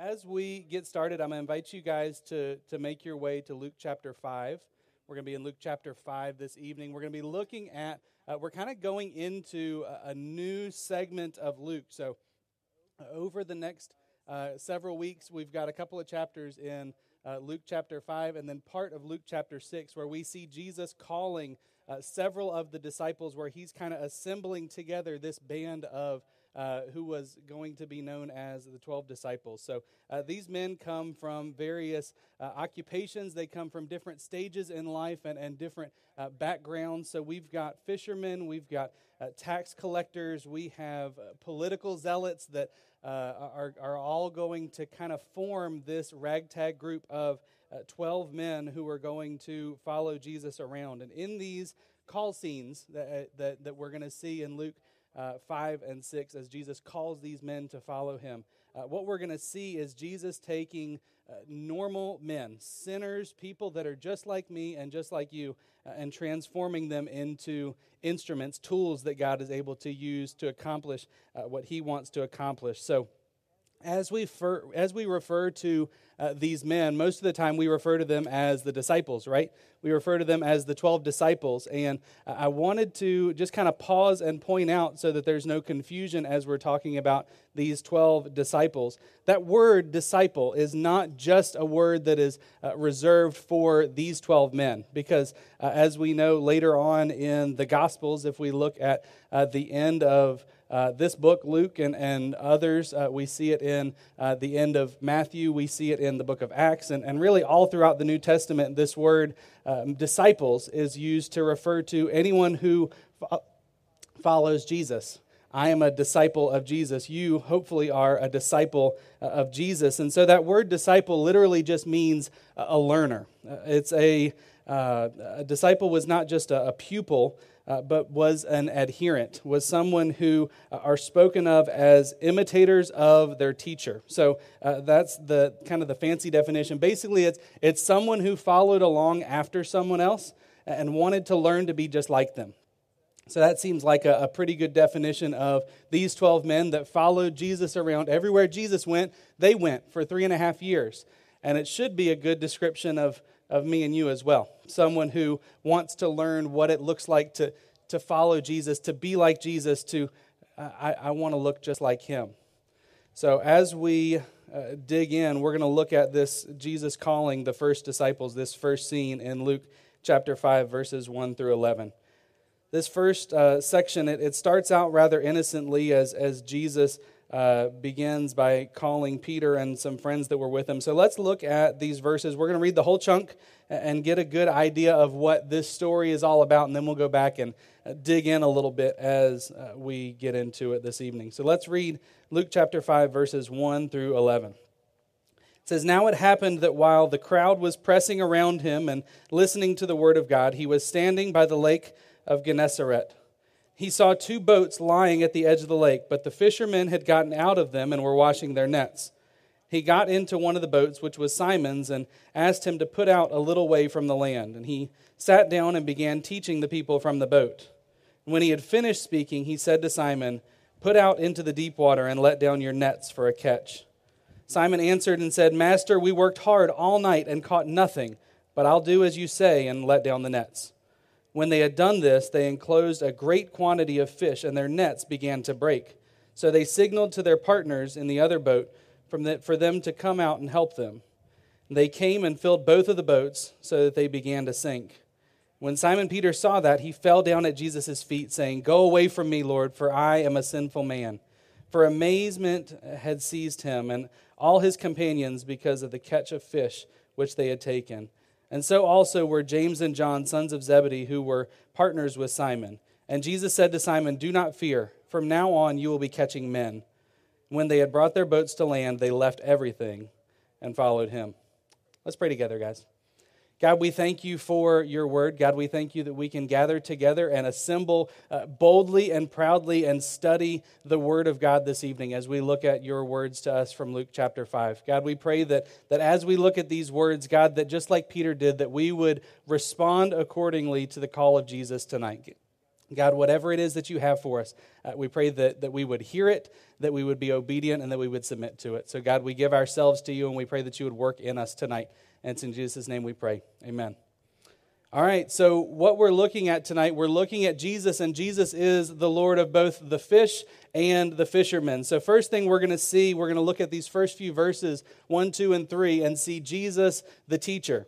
as we get started, I'm going to invite you guys to, to make your way to Luke chapter 5. We're going to be in Luke chapter 5 this evening. We're going to be looking at, uh, we're kind of going into a, a, new segment of Luke. So, uh, over the next uh, several weeks, we've got a couple of chapters in uh, Luke chapter 5 and then part of Luke chapter 6 where we see Jesus calling uh, several of the disciples, where he's kind of assembling together this band of uh, who was going to be known as the 12 disciples. So uh, these men come from various uh, occupations, they come from different stages in life and, and different uh, backgrounds. So we've got fishermen, we've got uh, tax collectors, we have political zealots that are, are all going to kind of form this ragtag group of 12 men who are going to follow Jesus around. And in these call scenes that, that, that we're going to see in Luke uh, 5 and 6 as Jesus calls these men to follow him. Uh, what we're going to see is Jesus taking uh, normal men, sinners, people that are just like me and just like you, uh, and transforming them into instruments, tools that God is able to use to accomplish uh, what he wants to accomplish. So, as we, fer- as we refer to uh, these men, most of the time we refer to them as the disciples, right? We refer to them as the 12 disciples. And I wanted to just kind of pause and point out so that there's no confusion as we're talking about these 12 disciples. That word disciple is not just a word that is uh, reserved for these 12 men, because uh, as we know later on in the Gospels, if we look at uh, the end of uh, this book, Luke and, and others, uh, we see it in uh, the end of Matthew, we see it in the book of Acts, and, and really all throughout the New Testament, this word um, disciples is used to refer to anyone who fo- follows Jesus. I am a disciple of Jesus. You, hopefully, are a disciple uh, of Jesus. And so that word disciple literally just means a learner. Uh, it's a, uh, a disciple was not just a, a pupil, uh, but was an adherent, was someone who uh, are spoken of as imitators of their teacher. So uh, that's the kind of the fancy definition. Basically, it's, it's someone who followed along after someone else and wanted to learn to be just like them. So that seems like a, a, pretty good definition of these 12 men that followed Jesus around. Everywhere Jesus went, they went for three and a half years. And it should be a good description of of me and you as well. Someone who wants to learn what it looks like to, to follow Jesus, to be like Jesus, to, I, I want to look just like him. So as we uh, dig in, we're going to look at this Jesus calling the first disciples, this first scene in Luke chapter 5, verses 1 through 11. This first uh, section, it, it starts out rather innocently as, as Jesus uh, begins by calling Peter and some friends that were with him. So let's look at these verses. We're going to read the whole chunk and get a good idea of what this story is all about, and then we'll go back and uh, dig in a little bit as uh, we get into it this evening. So let's read Luke chapter 5, verses 1 through 11. It says, Now it happened that while the crowd was pressing around him and listening to the word of God, he was standing by the lake of Gennesaret he saw two boats lying at the edge of the lake, but the fishermen had gotten out of them and were washing their nets. He got into one of the boats, which was Simon's, and asked him to put out a little way from the land. And he sat down and began teaching the people from the boat. when he had finished speaking, he said to Simon, Put out into the deep water and let down your nets for a catch. Simon answered and said, Master, we worked hard all night and caught nothing, but I'll do as you say and let down the nets. When they had done this, they enclosed a great quantity of fish, and their nets began to break. So they signaled to their partners in the other boat for them to come out and help them. They came and filled both of the boats so that they began to sink. When Simon Peter saw that, he fell down at Jesus' feet, saying, Go away from me, Lord, for I am a sinful man. For amazement had seized him and all his companions because of the catch of fish which they had taken. And so also were James and John, sons of Zebedee, who were partners with Simon. And Jesus said to Simon, Do not fear. From now on you will be catching men. When they had brought their boats to land, they left everything and followed him. Let's pray together, guys. God, we thank you for your word. God, we thank you that we can gather together and assemble uh, boldly and proudly and study the word of God this evening as we look at your words to us from Luke chapter 5. God, we pray that, that as we look at these words, God, that just like Peter did, that we would respond accordingly to the call of Jesus tonight. God, whatever it is that you have for us, uh, we pray that, that we would hear it, that we would be obedient, and that we would submit to it. So, God, we give ourselves to you, and we pray that you would work in us tonight. And it's in Jesus' name we pray. Amen. All right, so what we're looking at tonight, we're looking at Jesus, and Jesus is the Lord of both the fish and the fishermen. So, first thing we're going to see, we're going to look at these first few verses, 1, 2, and 3, and see Jesus the teacher.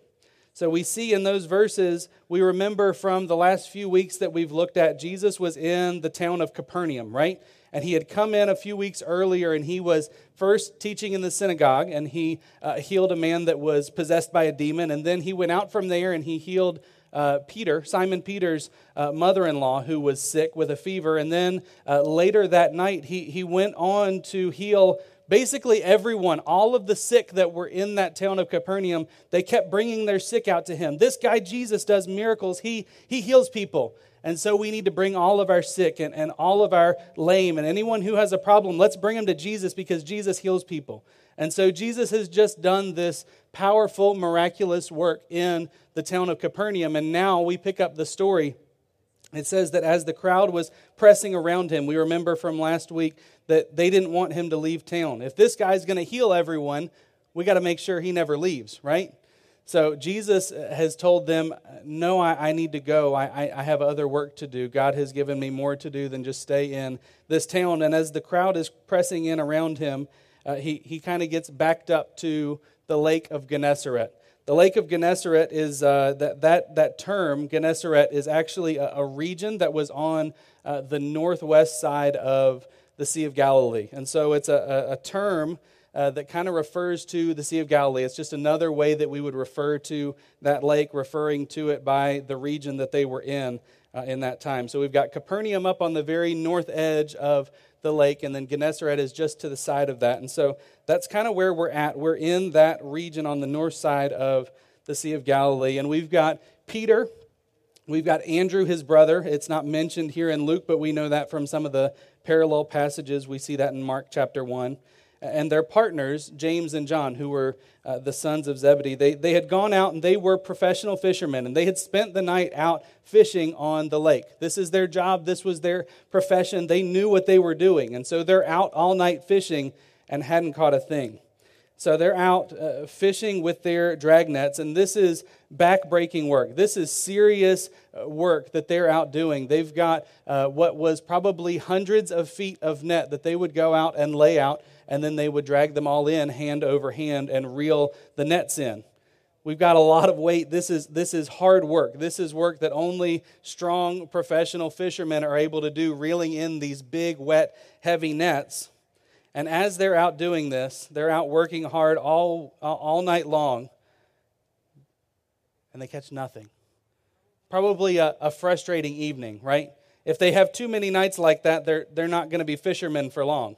So, we see in those verses, we remember from the last few weeks that we've looked at, Jesus was in the town of Capernaum, right? And he had come in a few weeks earlier and he was first teaching in the synagogue and he uh, healed a man that was possessed by a demon. And then he went out from there and he healed uh, Peter, Simon Peter's uh, mother in law, who was sick with a fever. And then uh, later that night, he, he went on to heal basically everyone, all of the sick that were in that town of Capernaum. They kept bringing their sick out to him. This guy, Jesus, does miracles, he, he heals people. And so we need to bring all of our sick and, and all of our lame and anyone who has a problem, let's bring them to Jesus because Jesus heals people. And so Jesus has just done this powerful, miraculous work in the town of Capernaum. And now we pick up the story. It says that as the crowd was pressing around him, we remember from last week that they didn't want him to leave town. If this guy's going to heal everyone, we got to make sure he never leaves, right? So Jesus has told them, No, I, I need to go. I, I, I, have other work to do. God has given me more to do than just stay in this town. And as the crowd is pressing in around him, uh, he, he kind of gets backed up to the lake of Gennesaret. The lake of Gennesaret is uh, that, that, that term, Gennesaret, is actually a, a region that was on uh, the northwest side of the Sea of Galilee. And so it's a, a, a term uh, that kind of refers to the Sea of Galilee. It's just another way that we would refer to that lake, referring to it by the region that they were in uh, in that time. So we've got Capernaum up on the very north edge of the lake, and then Gennesaret is just to the side of that. And so that's kind of where we're at. We're in that region on the north side of the Sea of Galilee. And we've got Peter, we've got Andrew, his brother. It's not mentioned here in Luke, but we know that from some of the parallel passages. We see that in Mark chapter 1 and their partners, James and John, who were uh, the sons of Zebedee, they, they had gone out and they were professional fishermen, and they had spent the night out fishing on the lake. This is their job, this was their profession. They knew what they were doing, and so they're out all night fishing and hadn't caught a thing. So they're out uh, fishing with their drag nets, and this is back-breaking work. This is serious uh, work that they're out doing. They've got uh, what was probably hundreds of feet of net that they would go out and lay out and then they would drag them all in hand over hand and reel the nets in. We've got a lot of weight. This is, this is hard work. This is work that only strong professional fishermen are able to do, reeling in these big, wet, heavy nets. And as they're out doing this, they're out working hard all, all night long, and they catch nothing. Probably a, a frustrating evening, right? If they have too many nights like that, they're, they're not going to be fishermen for long.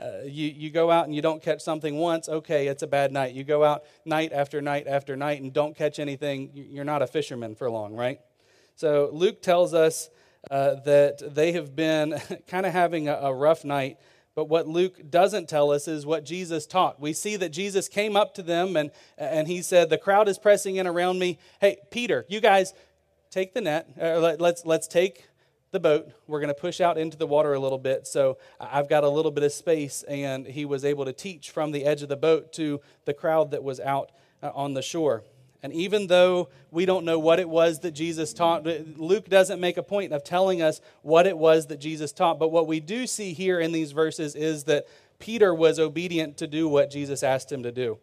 Uh, you, you go out and you don't catch something once, okay, it's a bad night. You go out night after night after night and don't catch anything, you're not a fisherman for long, right? So Luke tells us uh, that they have been kind of having a, a rough night. But what Luke doesn't tell us is what Jesus taught. We see that Jesus came up to them and, and he said, The crowd is pressing in around me. Hey, Peter, you guys take the net. Uh, let, let's, let's take the boat. We're going to push out into the water a little bit. So I've got a little bit of space, and he was able to teach from the edge of the boat to the crowd that was out uh, on the shore. And even though we don't know what it was that Jesus taught, Luke doesn't make a point of telling us what it was that Jesus taught. But what we do see here in these verses is that Peter was obedient to do what Jesus asked him to do.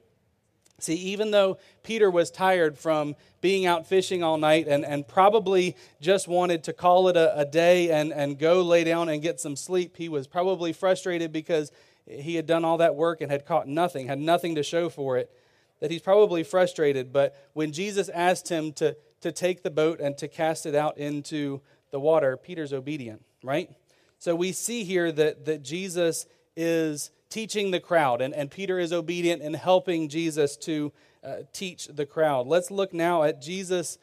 See, even though Peter was tired from being out fishing all night and, and probably just wanted to call it a, a day and, and go lay down and get some sleep, he was probably frustrated because he had done all that work and had caught nothing, had nothing to show for it, that he's probably frustrated. But when Jesus asked him to, to take the boat and to cast it out into the water, Peter's obedient, right? So we see here that, that Jesus is teaching the crowd, and, and Peter is obedient in helping Jesus to uh, teach the crowd. Let's look now at Jesus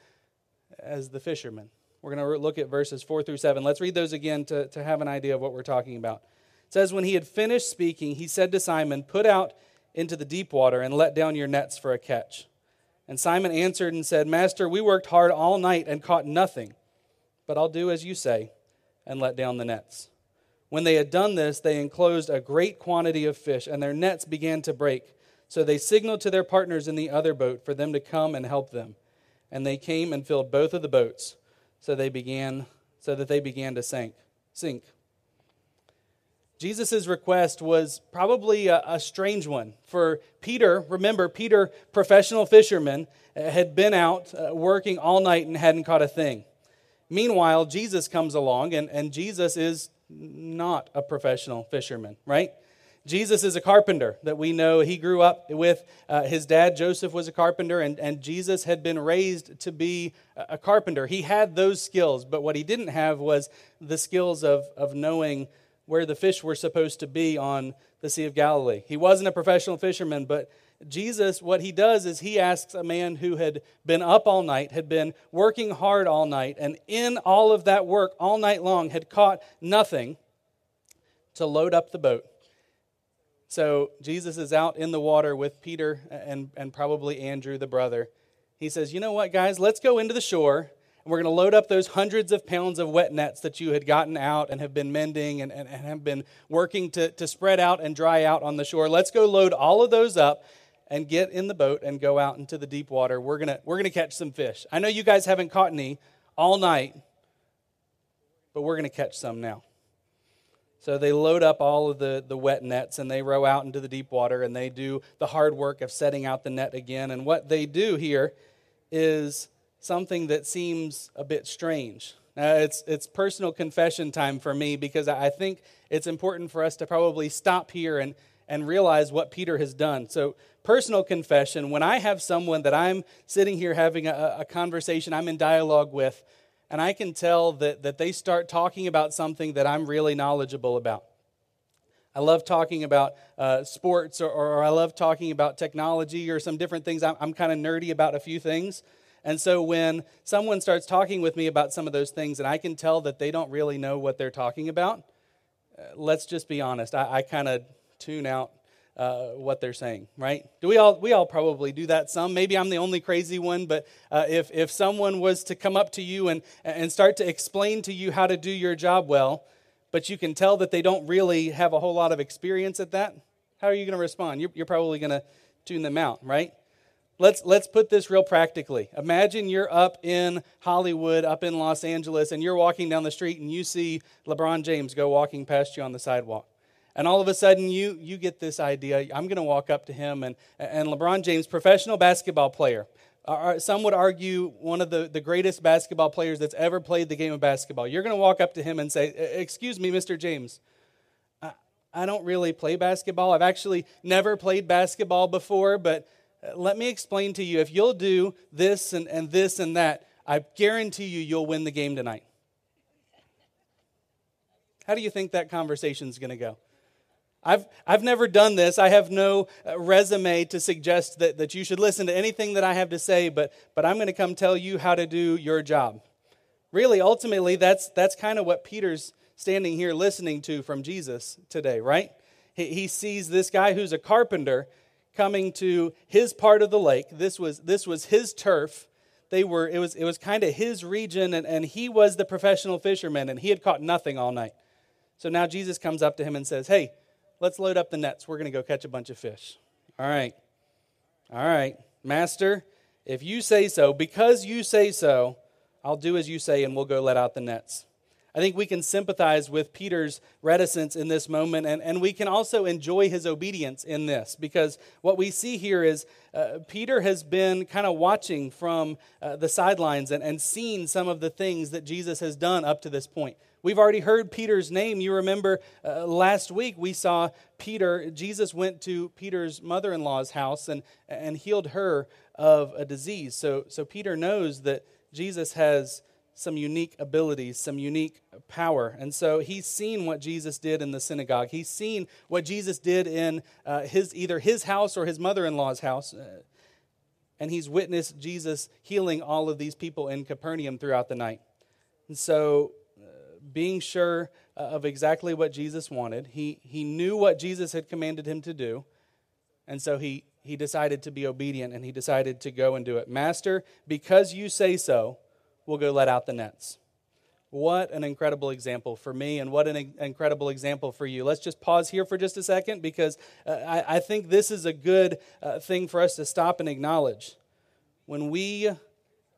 as the fisherman. We're going to look at verses 4 through 7. Let's read those again to, to have an idea of what we're talking about. It says, When he had finished speaking, he said to Simon, Put out into the deep water and let down your nets for a catch. And Simon answered and said, Master, we worked hard all night and caught nothing, but I'll do as you say. and let down the nets. When they had done this, they enclosed a great quantity of fish, and their nets began to break. So they signaled to their partners in the other boat for them to come and help them. And they came and filled both of the boats, so they began so that they began to sink. Sink. Jesus' request was probably a, a, strange one. For Peter, remember, Peter, professional fisherman, had been out uh, working all night and hadn't caught a thing. Meanwhile, Jesus comes along, and, and Jesus is not a professional fisherman, right? Jesus is a carpenter that we know he grew up with. Uh, his dad, Joseph, was a carpenter, and, and Jesus had been raised to be a carpenter. He had those skills, but what he didn't have was the skills of, of knowing where the fish were supposed to be on the Sea of Galilee. He wasn't a professional fisherman, but Jesus, what he does is he asks a man who had been up all night, had been working hard all night, and in all of that work all night long had caught nothing to load up the boat. So Jesus is out in the water with Peter and, and probably Andrew, the brother. He says, You know what, guys? Let's go into the shore and we're going to load up those hundreds of pounds of wet nets that you had gotten out and have been mending and, and, and have been working to, to spread out and dry out on the shore. Let's go load all of those up and get in the boat and go out into the deep water. We're going to, we're going to catch some fish. I know you guys haven't caught any all night, but we're going to catch some now. So they load up all of the, the wet nets and they row out into the deep water and they do the hard work of setting out the net again. And what they do here is something that seems a bit strange. Now, it's, it's personal confession time for me because I think it's important for us to probably stop here and, and realize what Peter has done. So, personal confession when I have someone that I'm sitting here having a, a conversation, I'm in dialogue with, and I can tell that, that they start talking about something that I'm really knowledgeable about. I love talking about uh, sports, or, or, I love talking about technology, or some different things. I'm, I'm kind of nerdy about a few things. And so when someone starts talking with me about some of those things and I can tell that they don't really know what they're talking about, uh, let's just be honest. I, I kind of tune out uh, what they're saying, right? Do we all we all probably do that some? Maybe I'm the only crazy one, but uh, if if someone was to come up to you and and start to explain to you how to do your job well, but you can tell that they don't really have a whole lot of experience at that, how are you going to respond? You're, you're probably going to tune them out, right? let's let's put this real practically. Imagine you're up in Hollywood, up in Los Angeles, and you're walking down the street and you see LeBron James go walking past you on the sidewalk. And all of a sudden you you get this idea, I'm going to walk up to him and and LeBron James, professional basketball player. Uh, some would argue one of the, the greatest basketball players that's ever played the game of basketball. You're going to walk up to him and say, Excuse me, Mr. James, I I don't really play basketball. I've actually never played basketball before, but let me explain to you if you'll do this and, and this and that, I guarantee you, you'll win the game tonight. How do you think that conversation is going to go? I've, I've never done this. I have no uh, resume to suggest that, that you should listen to anything that I have to say, but, but I'm going to come tell you how to do your job. Really, ultimately, that's, that's kind of what Peter's standing here listening to from Jesus today, right? He, he sees this guy who's a carpenter coming to his part of the lake. This was, this was his turf. They were, it was, it was kind of his region, and, and he was the professional fisherman, and he had caught nothing all night. So now Jesus comes up to him and says, Hey, let's load up the nets. We're going to go catch a bunch of fish. All right. All right. Master, if you say so, because you say so, I'll do as you say, and we'll go let out the nets. I think we can sympathize with Peter's reticence in this moment, and, and we can also enjoy his obedience in this because what we see here is uh, Peter has been kind of watching from uh, the sidelines and, and seen some of the things that Jesus has done up to this point. We've already heard Peter's name. You remember uh, last week we saw Peter, Jesus went to Peter's mother in law's house and, and healed her of a disease. So, so Peter knows that Jesus has some unique abilities, some unique power. And so he's seen what Jesus did in the synagogue. He's seen what Jesus did in uh, his either his house or his mother-in-law's house. Uh, and he's witnessed Jesus healing all of these people in Capernaum throughout the night. And so being sure uh, of exactly what Jesus wanted, he he knew what Jesus had commanded him to do. And so he he decided to be obedient and he decided to go and do it. Master, because you say so, we'll go let out the nets. What an incredible example for me, and what an incredible example for you. Let's just pause here for just a second because uh, I, I, think this is a good uh, thing for us to stop and acknowledge. When we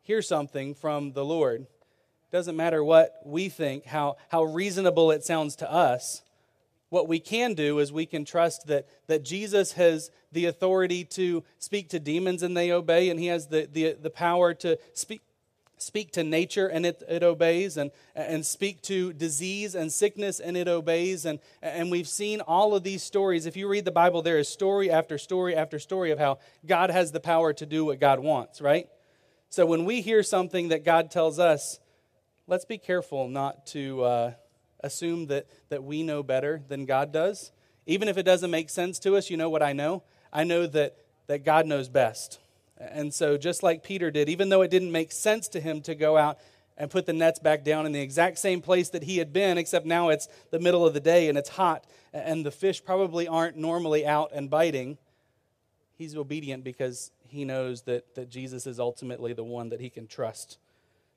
hear something from the Lord, doesn't matter what we think, how, how reasonable it sounds to us. What we can do is we can trust that, that Jesus has the authority to speak to demons and they obey, and he has the, the, the power to speak, speak to nature and it, it obeys and, and speak to disease and sickness and it obeys and, and we've seen all of these stories if you read the bible there is story after story after story of how god has the power to do what god wants right so when we hear something that god tells us let's be careful not to uh, assume that, that we know better than god does. Even if it doesn't make sense to us you know what i know? I know that, that god knows best. And so, just like Peter did, even though it didn't make sense to him to go out and put the nets back down in the exact same place that he had been, except now it's the middle of the day and it's hot, and the fish probably aren't normally out and biting, he's obedient because he knows that, that Jesus is ultimately the one that he can trust.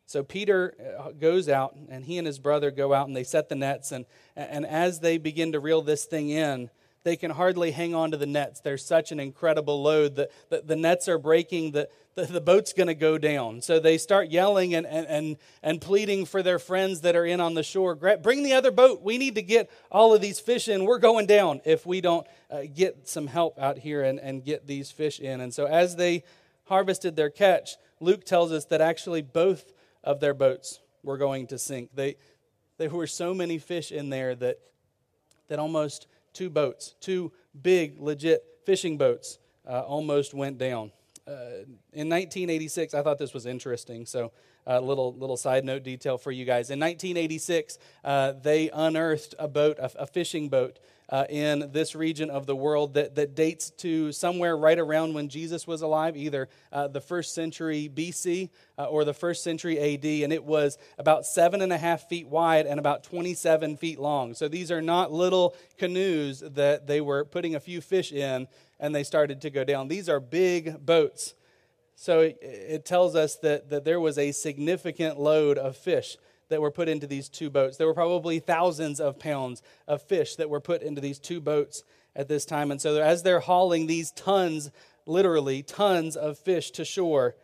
So Peter uh, goes out, and he and his brother go out and they set the nets. And, and as they begin to reel this thing in, they can hardly hang on to the nets. There's such an incredible load that the, the nets are breaking, the, the, the boat's going to go down. So they start yelling and, and, and, and pleading for their friends that are in on the shore bring the other boat. We need to get all of these fish in. We're going down if we don't uh, get some help out here and, and get these fish in. And so as they harvested their catch, Luke tells us that actually both of their boats were going to sink. They, there were so many fish in there that, that almost two boats, two big, legit fishing boats, uh, almost went down. Uh, in 1986, I thought this was interesting. So, a uh, little little side note detail for you guys. In 1986, uh, they unearthed a boat, a, a fishing boat, uh, in this region of the world that, that dates to somewhere right around when Jesus was alive, either uh, the first century BC uh, or the first century AD. And it was about seven and a half feet wide and about 27 feet long. So these are not little canoes that they were putting a few fish in and they started to go down. These are big boats. So it, it tells us that, that there was a significant load of fish that were put into these two boats. There were probably thousands of pounds of fish that were put into these two boats at this time. And so, as they're hauling these tons, literally tons of fish to shore,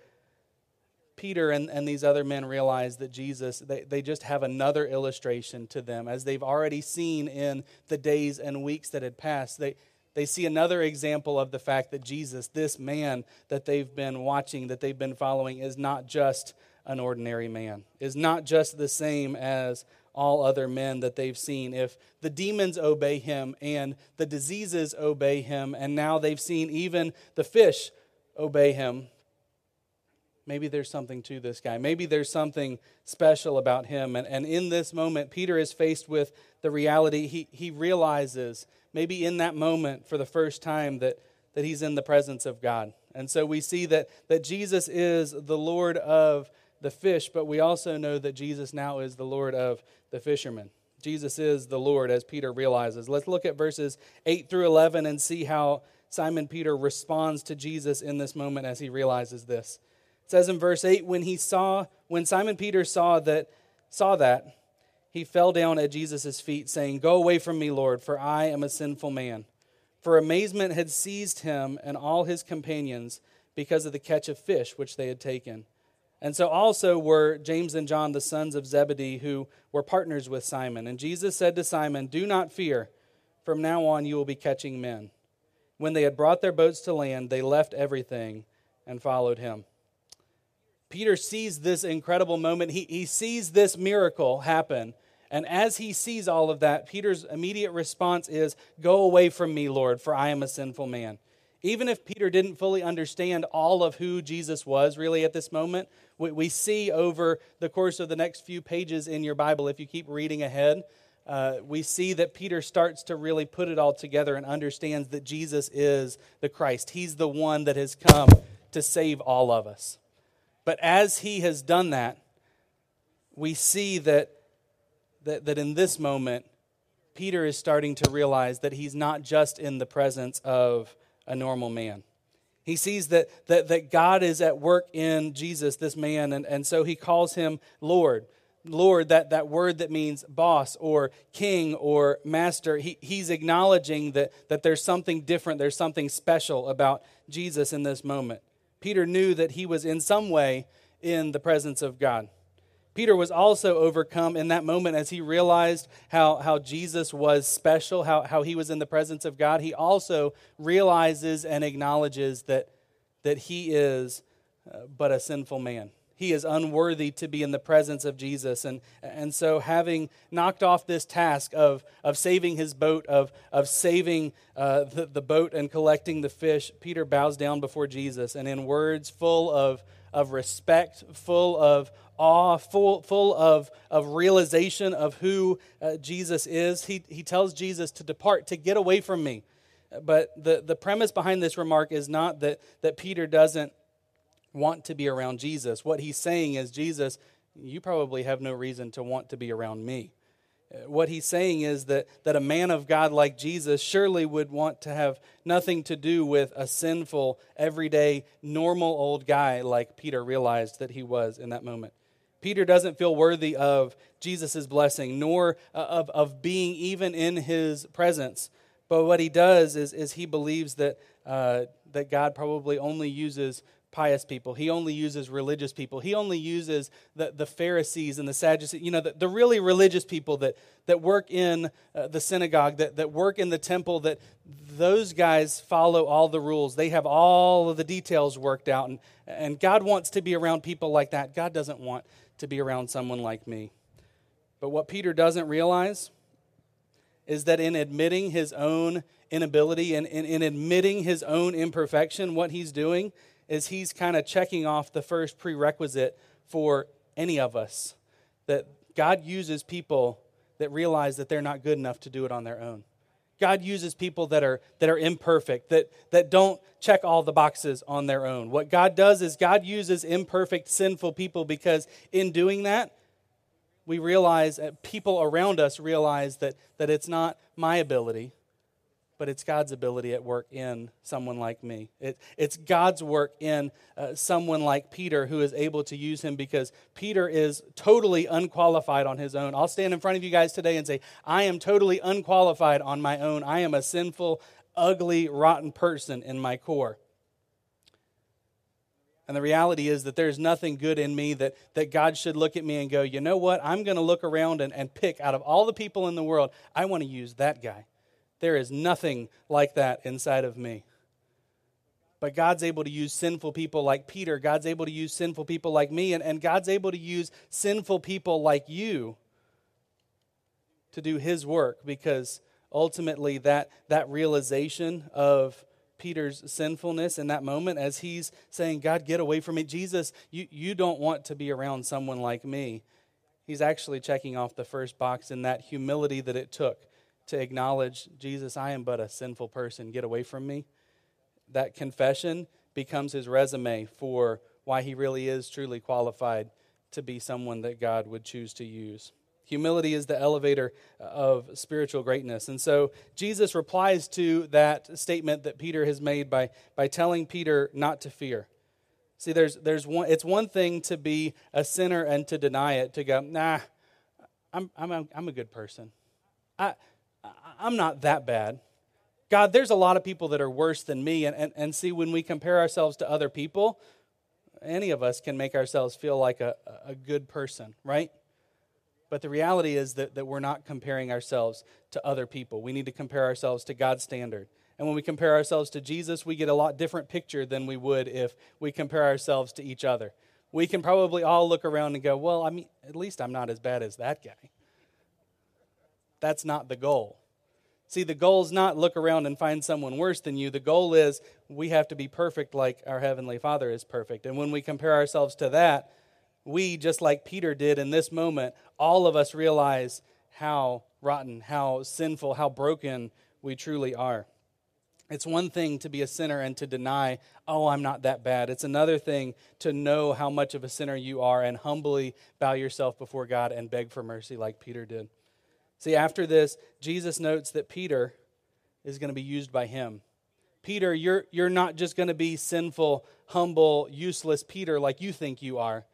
Peter and, and these other men realize that Jesus, they, they just have another illustration to them. As they've already seen in the days and weeks that had passed, they, they see another example of the fact that Jesus, this man that they've been watching, that they've been following, is not just an ordinary man, is not just the same as all other men that they've seen. If the demons obey him and the diseases obey him, and now they've seen even the fish obey him, maybe there's something to this guy. Maybe there's something special about him. And, and in this moment, Peter is faced with the reality. He, he realizes, maybe in that moment for the first time, that, that he's in the presence of God. And so we see that, that Jesus is the Lord of the fish, but we also know that Jesus now is the Lord of the fishermen. Jesus is the Lord, as Peter realizes. Let's look at verses 8 through 11 and see how Simon Peter responds to Jesus in this moment as he realizes this. It says in verse 8 when he saw when Simon Peter saw that saw that he fell down at Jesus' feet saying, "Go away from me, Lord, for I am a sinful man." For amazement had seized him and all his companions because of the catch of fish which they had taken. And so also were James and John, the sons of Zebedee, who were partners with Simon. And Jesus said to Simon, Do not fear. From now on you will be catching men. When they had brought their boats to land, they left everything and followed him. Peter sees this incredible moment. He, he sees this miracle happen. And as he sees all of that, Peter's immediate response is, Go away from me, Lord, for I am a sinful man. Even if Peter didn't fully understand all of who Jesus was really at this moment, we, we see over the course of the next few pages in your Bible, if you keep reading ahead, uh, we see that Peter starts to really put it all together and understands that Jesus is the Christ. He's the one that has come to save all of us. But as he has done that, we see that, that, that in this moment, Peter is starting to realize that he's not just in the presence of a normal man. He sees that, that, that God is at work in Jesus, this man, and, and so he calls him Lord. Lord, that, that word that means boss or king or master, he, he's acknowledging that, that there's something different, there's something special about Jesus in this moment. Peter knew that he was in some way in the presence of God. Peter was also overcome in that moment as he realized how, how Jesus was special, how, how he was in the presence of God. He also realizes and acknowledges that, that he is uh, but a sinful man he is unworthy to be in the presence of Jesus. And, and so, having knocked off this task of, of saving his boat, of, of saving uh, the, the boat and collecting the fish, Peter bows down before Jesus. And in words full of, of respect, full of awe, full, full of, of realization of who uh, Jesus is, he, he tells Jesus to depart, to get away from me. But the, the premise behind this remark is not that, that Peter doesn't want to be around Jesus. What he's saying is, Jesus, you probably have no reason to want to be around me. What he's saying is that, that a man of God like Jesus surely would want to have nothing to do with a sinful, everyday, normal old guy like Peter realized that he was in that moment. Peter doesn't feel worthy of Jesus' blessing, nor uh, of, of being even in his presence. But what he does is, is he believes that, uh, that God probably only uses pious people. He only uses religious people. He only uses the, the Pharisees and the Sadducees, you know, the, the really religious people that, that work in uh, the synagogue, that, that work in the temple, that those guys follow all the rules. They have all of the details worked out. And, and God wants to be around people like that. God doesn't want to be around someone like me. But what Peter doesn't realize is that in admitting his own inability and in, in admitting his own imperfection, what he's doing is he's kind of checking off the first prerequisite for any of us that God uses people that realize that they're not good enough to do it on their own. God uses people that are that are imperfect, that that don't check all the boxes on their own. What God does is God uses imperfect, sinful people because in doing that, we realize uh, people around us realize that that it's not my ability, but it's God's ability at work in someone like me. It, it's God's work in uh, someone like Peter who is able to use him because Peter is totally unqualified on his own. I'll stand in front of you guys today and say, I am totally unqualified on my own. I am a sinful, ugly, rotten person in my core. And the reality is that there's nothing good in me that, that God should look at me and go, you know what? I'm going to look around and, and pick out of all the people in the world, I want to use that guy. There is nothing like that inside of me. But God's able to use sinful people like Peter. God's able to use sinful people like me. And, and God's able to use sinful people like you to do his work because ultimately that, that realization of Peter's sinfulness in that moment as he's saying, God, get away from me. Jesus, you, you don't want to be around someone like me. He's actually checking off the first box in that humility that it took to acknowledge, Jesus, I am but a sinful person. Get away from me. That confession becomes his resume for why he really is truly qualified to be someone that God would choose to use. Humility is the elevator of spiritual greatness. And so Jesus replies to that statement that Peter has made by, by telling Peter not to fear. See, there's, there's one, it's one thing to be a sinner and to deny it, to go, nah, I'm, I'm, a, I'm a good person. I, I'm not that bad. God, there's a lot of people that are worse than me. And, and, and see, when we compare ourselves to other people, any of us can make ourselves feel like a, a good person, right? But the reality is that, that we're not comparing ourselves to other people. We need to compare ourselves to God's standard. And when we compare ourselves to Jesus, we get a lot different picture than we would if we compare ourselves to each other. We can probably all look around and go, well, I mean, at least I'm not as bad as that guy. That's not the goal. See, the goal is not look around and find someone worse than you. The goal is we have to be perfect like our Heavenly Father is perfect. And when we compare ourselves to that, we, just like Peter did in this moment, all of us realize how rotten, how sinful, how broken we truly are. It's one thing to be a sinner and to deny, oh, I'm not that bad. It's another thing to know how much of a sinner you are and humbly bow yourself before God and beg for mercy like Peter did. See, after this, Jesus notes that Peter is going to be used by him. Peter, you're, you're not just going to be sinful, humble, useless Peter like you think you are.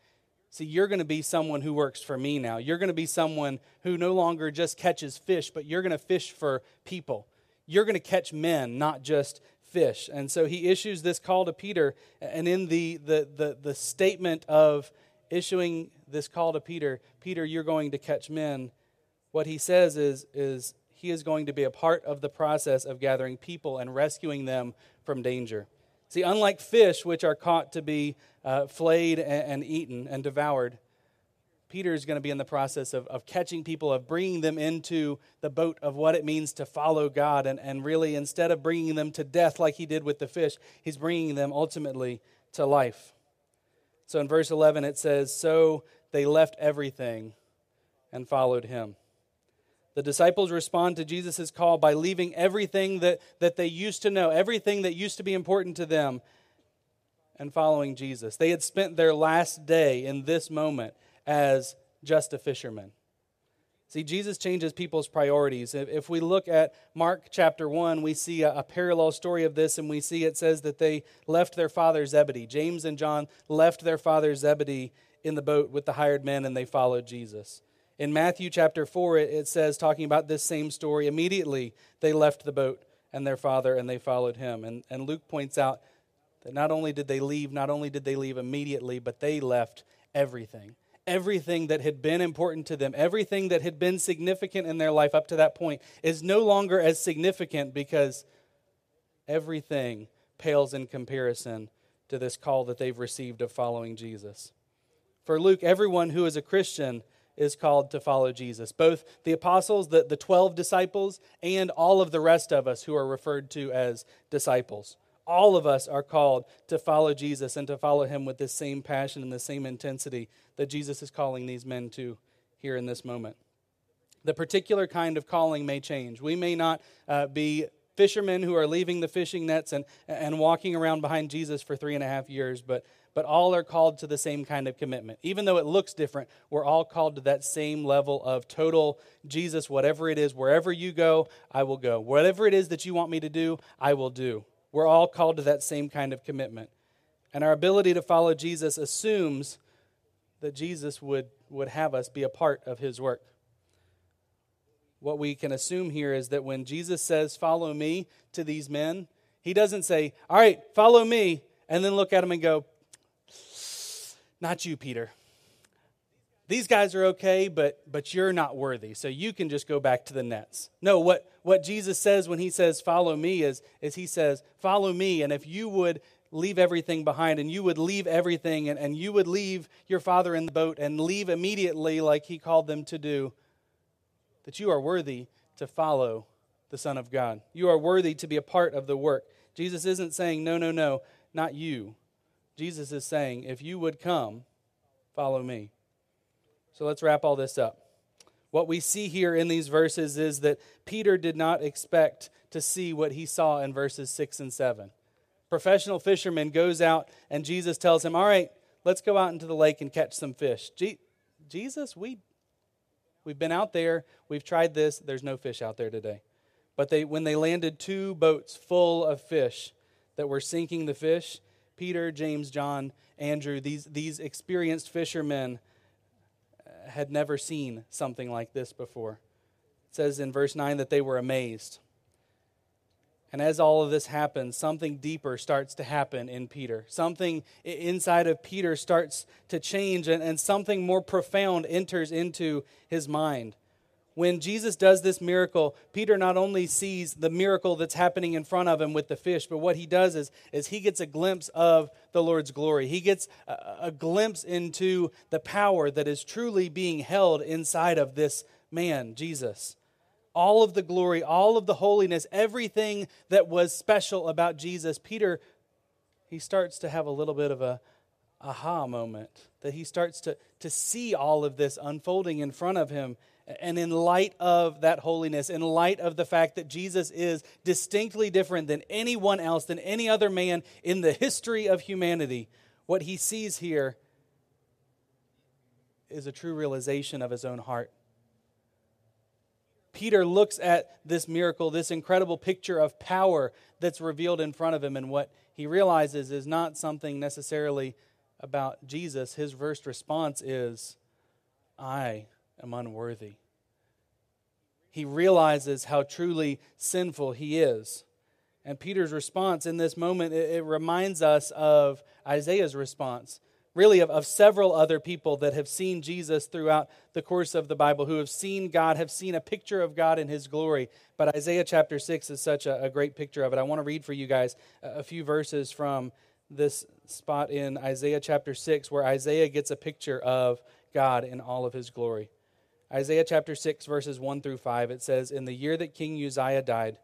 See, you're going to be someone who works for me now. You're going to be someone who no longer just catches fish, but you're going to fish for people. You're going to catch men, not just fish. And so he issues this call to Peter. And in the, the, the, the statement of issuing this call to Peter, Peter, you're going to catch men, what he says is, is he is going to be a part of the process of gathering people and rescuing them from danger. See, unlike fish, which are caught to be uh, flayed and, and, eaten and devoured, Peter is going to be in the process of, of catching people, of bringing them into the boat of what it means to follow God. And, and really, instead of bringing them to death like he did with the fish, he's bringing them ultimately to life. So in verse 11, it says, So they left everything and followed him. The disciples respond to Jesus' call by leaving everything that, that they used to know, everything that used to be important to them, and following Jesus. They had spent their last day in this moment as just a fisherman. See, Jesus changes people's priorities. If we look at Mark chapter 1, we see a, a, parallel story of this, and we see it says that they left their father Zebedee. James and John left their father Zebedee in the boat with the hired men, and they followed Jesus. In Matthew chapter 4, it says, talking about this same story, immediately they left the boat and their father and they followed him. And, and Luke points out that not only did they leave, not only did they leave immediately, but they left everything. Everything that had been important to them, everything that had been significant in their life up to that point, is no longer as significant because everything pales in comparison to this call that they've received of following Jesus. For Luke, everyone who is a Christian is called to follow Jesus. Both the apostles, the, the 12 disciples, and all of the rest of us who are referred to as disciples. All of us are called to follow Jesus and to follow him with this same passion and the same intensity that Jesus is calling these men to here in this moment. The particular kind of calling may change. We may not uh, be fishermen who are leaving the fishing nets and, and walking around behind Jesus for three and a half years, but but all are called to the same kind of commitment. Even though it looks different, we're all called to that same level of total Jesus, whatever it is, wherever you go, I will go. Whatever it is that you want me to do, I will do. We're all called to that same kind of commitment. And our ability to follow Jesus assumes that Jesus would, would have us be a part of his work. What we can assume here is that when Jesus says, Follow me to these men, he doesn't say, All right, follow me, and then look at them and go, not you, Peter. These guys are okay, but, but you're not worthy, so you can just go back to the nets. No, what, what Jesus says when he says, Follow me, is, is he says, Follow me, and if you would leave everything behind and you would leave everything and, and you would leave your father in the boat and leave immediately like he called them to do, that you are worthy to follow the Son of God. You are worthy to be a part of the work. Jesus isn't saying, No, no, no, not you. Jesus is saying, if you would come, follow me. So let's wrap all this up. What we see here in these verses is that Peter did not expect to see what he saw in verses 6 and 7. Professional fisherman goes out and Jesus tells him, "All right, let's go out into the lake and catch some fish." Je- Jesus, we we've been out there, we've tried this, there's no fish out there today. But they when they landed two boats full of fish that were sinking the fish, Peter, James, John, Andrew, these, these experienced fishermen uh, had never seen something like this before. It says in verse 9 that they were amazed. And as all of this happens, something deeper starts to happen in Peter. Something inside of Peter starts to change, and, and something more profound enters into his mind when Jesus does this miracle, Peter not only sees the miracle that's happening in front of him with the fish, but what he does is, is he gets a glimpse of the Lord's glory. He gets a, a glimpse into the power that is truly being held inside of this man, Jesus. All of the glory, all of the holiness, everything that was special about Jesus, Peter, he starts to have a little bit of a aha moment, that he starts to, to see all of this unfolding in front of him and in light of that holiness, in light of the fact that Jesus is distinctly different than anyone else, than any other man in the history of humanity, what he sees here is a true realization of his own heart. Peter looks at this miracle, this incredible picture of power that's revealed in front of him, and what he realizes is not something necessarily about Jesus, his first response is, I am unworthy. He realizes how truly sinful he is. And Peter's response in this moment, it, it reminds us of Isaiah's response really of, of several other people that have seen Jesus throughout the course of the Bible, who have seen God, have seen a picture of God in his glory. But Isaiah chapter 6 is such a, a great picture of it. I want to read for you guys a, a few verses from this spot in Isaiah chapter 6 where Isaiah gets a picture of God in all of his glory. Isaiah chapter 6, verses 1 through 5, it says, In the year that King Uzziah died,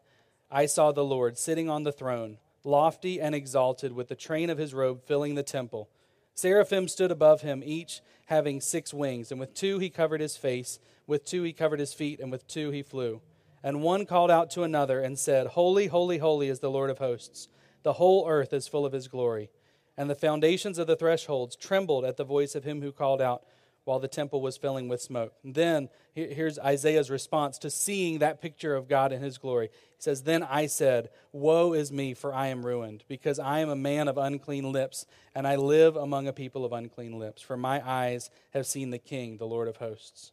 I saw the Lord sitting on the throne, lofty and exalted, with the train of his robe filling the temple. Seraphim stood above him, each having six wings, and with two he covered his face, with two he covered his feet, and with two he flew. And one called out to another and said, Holy, holy, holy is the Lord of hosts. The whole earth is full of his glory. And the foundations of the thresholds trembled at the voice of him who called out, while the temple was filling with smoke. And then here's Isaiah's response to seeing that picture of God in his glory. He says, Then I said, Woe is me, for I am ruined, because I am a man of unclean lips, and I live among a people of unclean lips, for my eyes have seen the King, the Lord of hosts.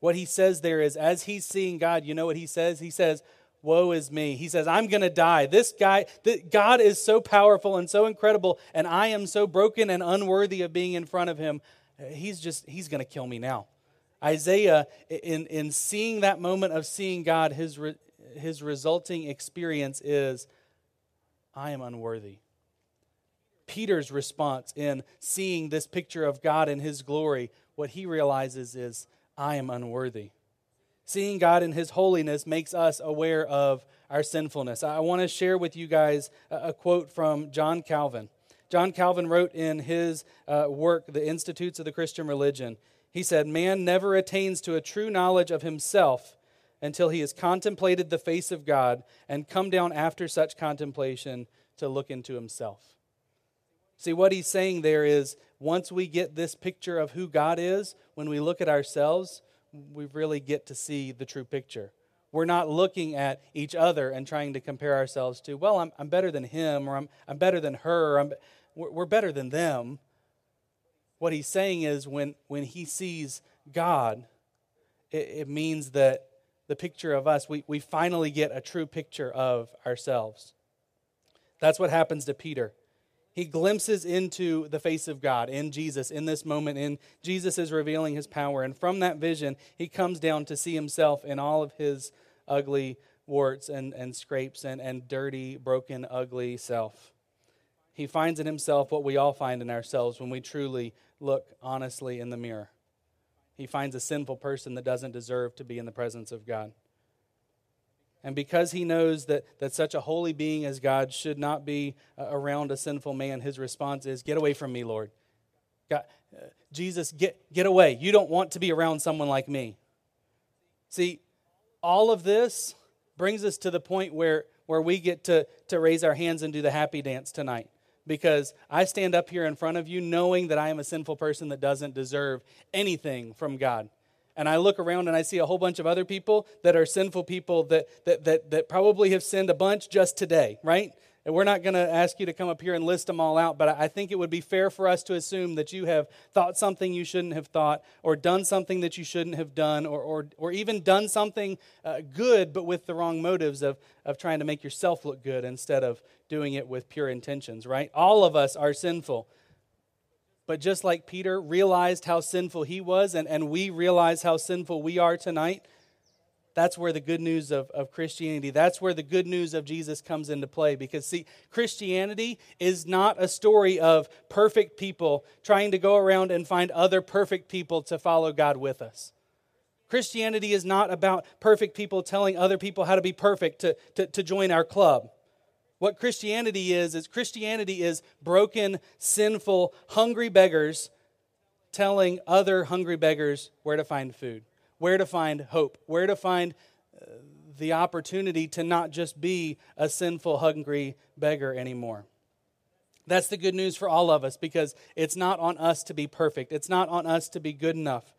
What he says there is, as he's seeing God, you know what he says? He says, Woe is me. He says, I'm going to die. This guy, God is so powerful and so incredible, and I am so broken and unworthy of being in front of him he's just he's going to kill me now. Isaiah in in seeing that moment of seeing god his re, his resulting experience is i am unworthy. Peter's response in seeing this picture of god in his glory what he realizes is i am unworthy. Seeing god in his holiness makes us aware of our sinfulness. I want to share with you guys a, a quote from john calvin John Calvin wrote in his uh, work, The Institutes of the Christian Religion, he said, Man never attains to a true knowledge of himself until he has contemplated the face of God and come down after such contemplation to look into himself. See, what he's saying there is once we get this picture of who God is, when we look at ourselves, we really get to see the true picture. We're not looking at each other and trying to compare ourselves to, well, I'm, I'm better than him, or I'm, I'm better than her. I'm, we're better than them. What he's saying is when, when he sees God, it, it means that the picture of us, we, we finally get a true picture of ourselves. That's what happens to Peter. He glimpses into the face of God in Jesus in this moment, and Jesus is revealing his power. And from that vision, he comes down to see himself in all of his ugly warts and, and scrapes and, and dirty, broken, ugly self he finds in himself what we all find in ourselves when we truly look honestly in the mirror. He finds a sinful person that doesn't deserve to be in the presence of God. And because he knows that, that such a holy being as God should not be uh, around a sinful man, his response is, Get away from me, Lord. God, uh, Jesus, get, get away. You don't want to be around someone like me. See, all of this brings us to the point where, where we get to, to raise our hands and do the happy dance tonight because I stand up here in front of you knowing that I am a sinful person that doesn't deserve anything from God. And I look around and I see a whole bunch of other people that are sinful people that, that, that, that probably have sinned a bunch just today, right? And we're not going to ask you to come up here and list them all out, but I think it would be fair for us to assume that you have thought something you shouldn't have thought, or done something that you shouldn't have done, or, or, or even done something uh, good but with the wrong motives of, of trying to make yourself look good instead of doing it with pure intentions, right? All of us are sinful. But just like Peter realized how sinful he was, and, and we realize how sinful we are tonight, that's where the good news of, of Christianity, that's where the good news of Jesus comes into play. Because, see, Christianity is not a story of perfect people trying to go around and find other perfect people to follow God with us. Christianity is not about perfect people telling other people how to be perfect to, to, to join our club. What Christianity is, is Christianity is broken, sinful, hungry beggars telling other hungry beggars where to find food where to find hope, where to find uh, the opportunity to not just be a sinful, hungry beggar anymore. That's the good news for all of us because it's not on us to be perfect. It's not on us to be good enough.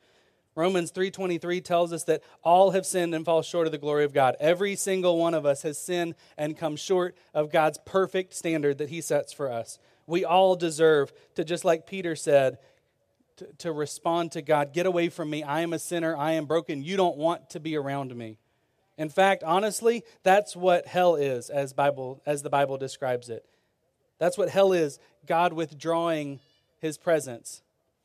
Romans 3:23 tells us that all have sinned and fall short of the glory of God. Every single one of us has sinned and come short of God's perfect standard that he sets for us. We all deserve to, just like Peter said, to, to respond to God Get away from me. I am a sinner. I am broken. You don't want to be around me. In fact, honestly, that's what hell is as Bible as the Bible describes it. That's what hell is, God withdrawing his presence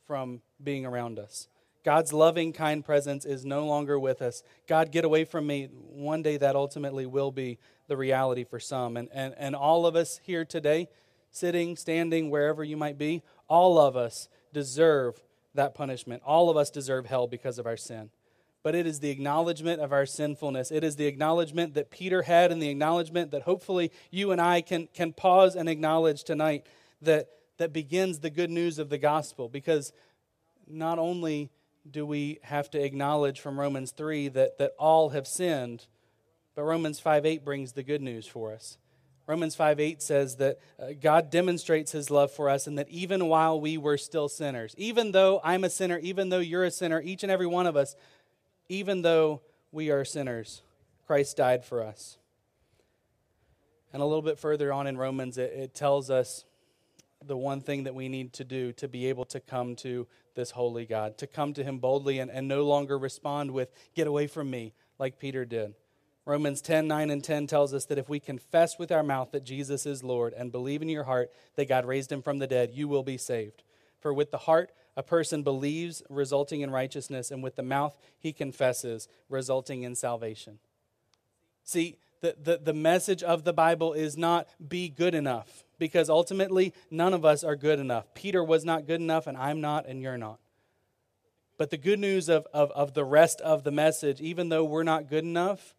from being around us. God's loving, kind presence is no longer with us. God, get away from me. One day that ultimately will be the reality for some. And, and, and all of us here today, sitting, standing, wherever you might be, all of us deserve that punishment. All of us deserve hell because of our sin. But it is the acknowledgement of our sinfulness. It is the acknowledgement that Peter had and the acknowledgement that hopefully you and I can, can pause and acknowledge tonight that, that begins the good news of the gospel. Because not only do we have to acknowledge from Romans 3 that, that all have sinned, but Romans 5 8 brings the good news for us. Romans 5 8 says that uh, God demonstrates his love for us and that even while we were still sinners, even though I'm a sinner, even though you're a sinner, each and every one of us, even though we are sinners, Christ died for us. And a little bit further on in Romans, it, it tells us the one thing that we need to do to be able to come to this holy God, to come to him boldly and, and no longer respond with, Get away from me, like Peter did. Romans 10 9 and 10 tells us that if we confess with our mouth that Jesus is Lord and believe in your heart that God raised him from the dead, you will be saved. For with the heart, a person believes, resulting in righteousness, and with the mouth, he confesses, resulting in salvation. See, the, the, the message of the Bible is not be good enough because ultimately none of us are good enough. Peter was not good enough, and I'm not, and you're not. But the good news of, of, of the rest of the message, even though we're not good enough,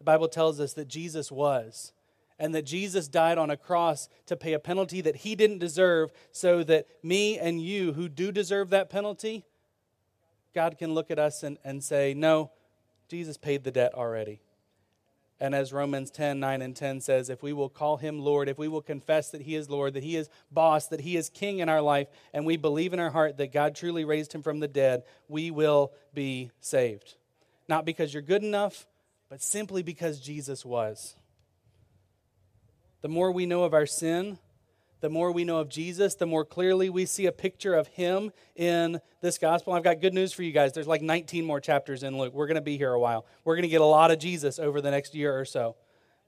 the Bible tells us that Jesus was. And that Jesus died on a cross to pay a penalty that he didn't deserve, so that me and you, who do deserve that penalty, God can look at us and, and say, No, Jesus paid the debt already. And as Romans 10 9 and 10 says, if we will call him Lord, if we will confess that he is Lord, that he is boss, that he is king in our life, and we believe in our heart that God truly raised him from the dead, we will be saved. Not because you're good enough, but simply because Jesus was. The more we know of our sin, the more we know of Jesus, the more clearly we see a picture of him in this gospel. I've got good news for you guys. There's like 19 more chapters in Luke. We're going to be here a while. We're going to get a lot of Jesus over the next year or so.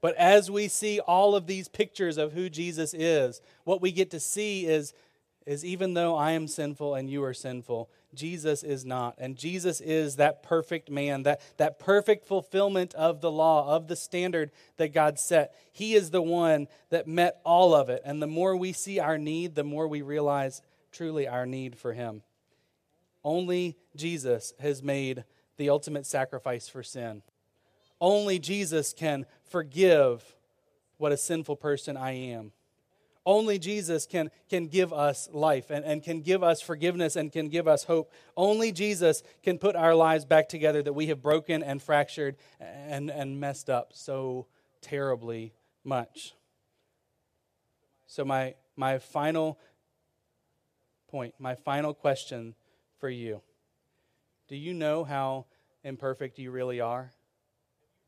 But as we see all of these pictures of who Jesus is, what we get to see is, is even though I am sinful and you are sinful, Jesus is not. And Jesus is that perfect man, that, that perfect fulfillment of the law, of the standard that God set. He is the one that met all of it. And the more we see our need, the more we realize truly our need for Him. Only Jesus has made the ultimate sacrifice for sin. Only Jesus can forgive what a sinful person I am. Only Jesus can, can give us life and, and can give us forgiveness and can give us hope. Only Jesus can put our lives back together that we have broken and fractured and, and messed up so terribly much. So, my, my final point, my final question for you do you know how imperfect you really are?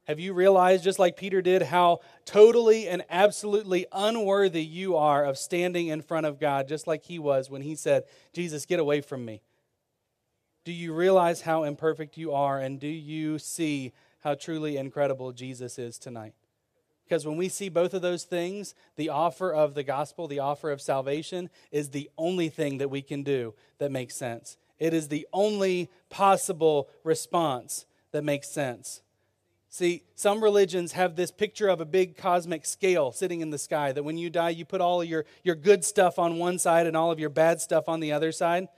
Have you realized, just like Peter did, how totally and absolutely unworthy you are of standing in front of God, just like he was when he said, Jesus, get away from me? Do you realize how imperfect you are, and do you see how truly incredible Jesus is tonight? Because when we see both of those things, the offer of the gospel, the offer of salvation, is the only thing that we can do that makes sense. It is the only possible response that makes sense. See, some religions have this picture of a big cosmic scale sitting in the sky that when you die, you put all your, your good stuff on one side and all of your bad stuff on the other side.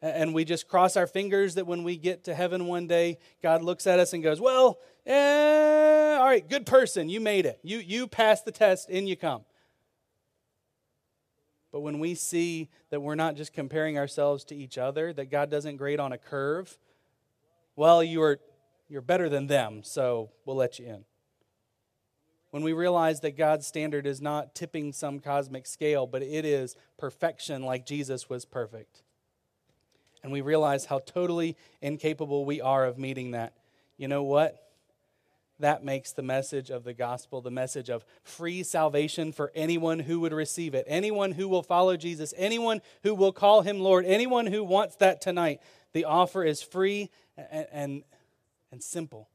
And we just cross our fingers that when we get to heaven one day, God looks at us and goes, Well, eh, all right, good person. You made it. You, you passed the test, in you come. But when we see that we're not just comparing ourselves to each other, that God doesn't grade on a curve, well, you were you're better than them, so we'll let you in. When we realize that God's standard is not tipping some cosmic scale, but it is perfection like Jesus was perfect. And we realize how totally incapable we are of meeting that. You know what? that makes the message of the gospel the message of free salvation for anyone who would receive it, anyone who will follow Jesus, anyone who will call him Lord, anyone who wants that tonight. The offer is free and, and, and simple.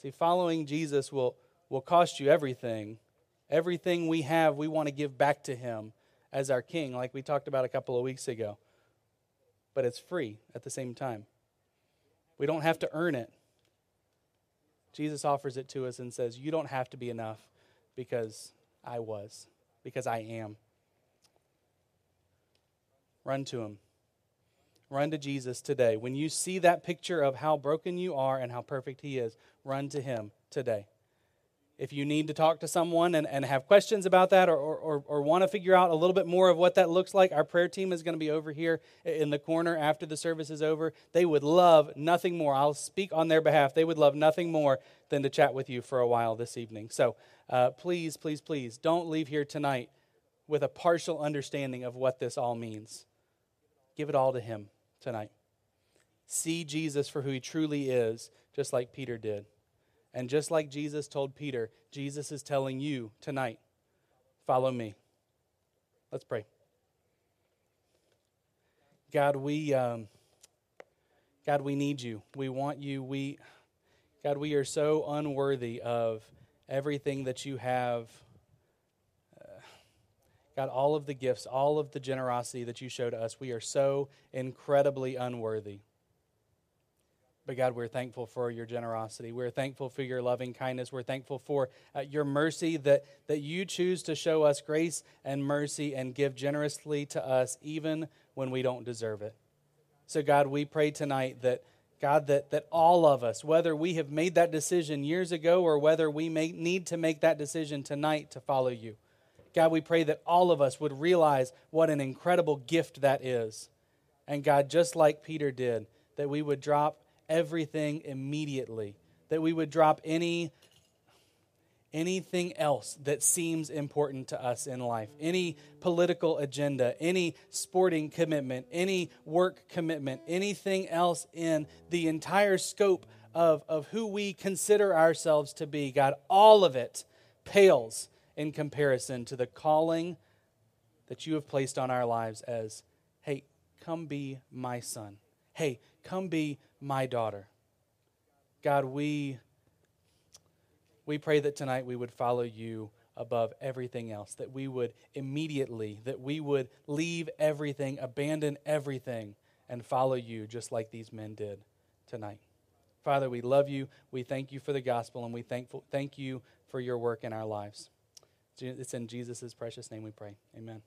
See, following Jesus will, will cost you everything. Everything we have, we want to give back to him as our king, like we talked about a couple of weeks ago. But it's free at the same time. We don't have to earn it. Jesus offers it to us and says, You don't have to be enough because I was, because I am. Run to him. Run to Jesus today. When you see that picture of how broken you are and how perfect he is, run to him today. If you need to talk to someone and, and have questions about that or, or, or want to figure out a little bit more of what that looks like, our prayer team is going to be over here in the corner after the service is over. They would love nothing more. I'll speak on their behalf. They would love nothing more than to chat with you for a while this evening. So uh, please, please, please don't leave here tonight with a partial understanding of what this all means. Give it all to Him tonight. See Jesus for who He truly is, just like Peter did. And just like Jesus told Peter, Jesus is telling you tonight, follow me. Let's pray. God, we um, God, we need you. We want you. We God, we are so unworthy of everything that you have. God, all of the gifts, all of the generosity that you show to us, we are so incredibly unworthy. But God, we're thankful for your generosity. We're thankful for your loving kindness. We're thankful for uh, your mercy that, that you choose to show us grace and mercy and give generously to us even when we don't deserve it. So, God, we pray tonight that, God, that, that all of us, whether we have made that decision years ago or whether we may need to make that decision tonight to follow you, God, we pray that all of us would realize what an incredible gift that is. And God, just like Peter did, that we would drop everything immediately, that we would drop any anything else that seems important to us in life, any political agenda, any sporting commitment, any work commitment, anything else in the entire scope of, of who we consider ourselves to be, God, all of it pales in comparison to the calling that you have placed on our lives as, hey, come be my son. Hey, come be my daughter. God, we, we pray that tonight we would follow you above everything else, that we would immediately, that we would leave everything, abandon everything, and follow you just like these men did tonight. Father, we love you. We thank you for the gospel, and we thankful, thank you for your work in our lives. It's in Jesus' precious name we pray. Amen.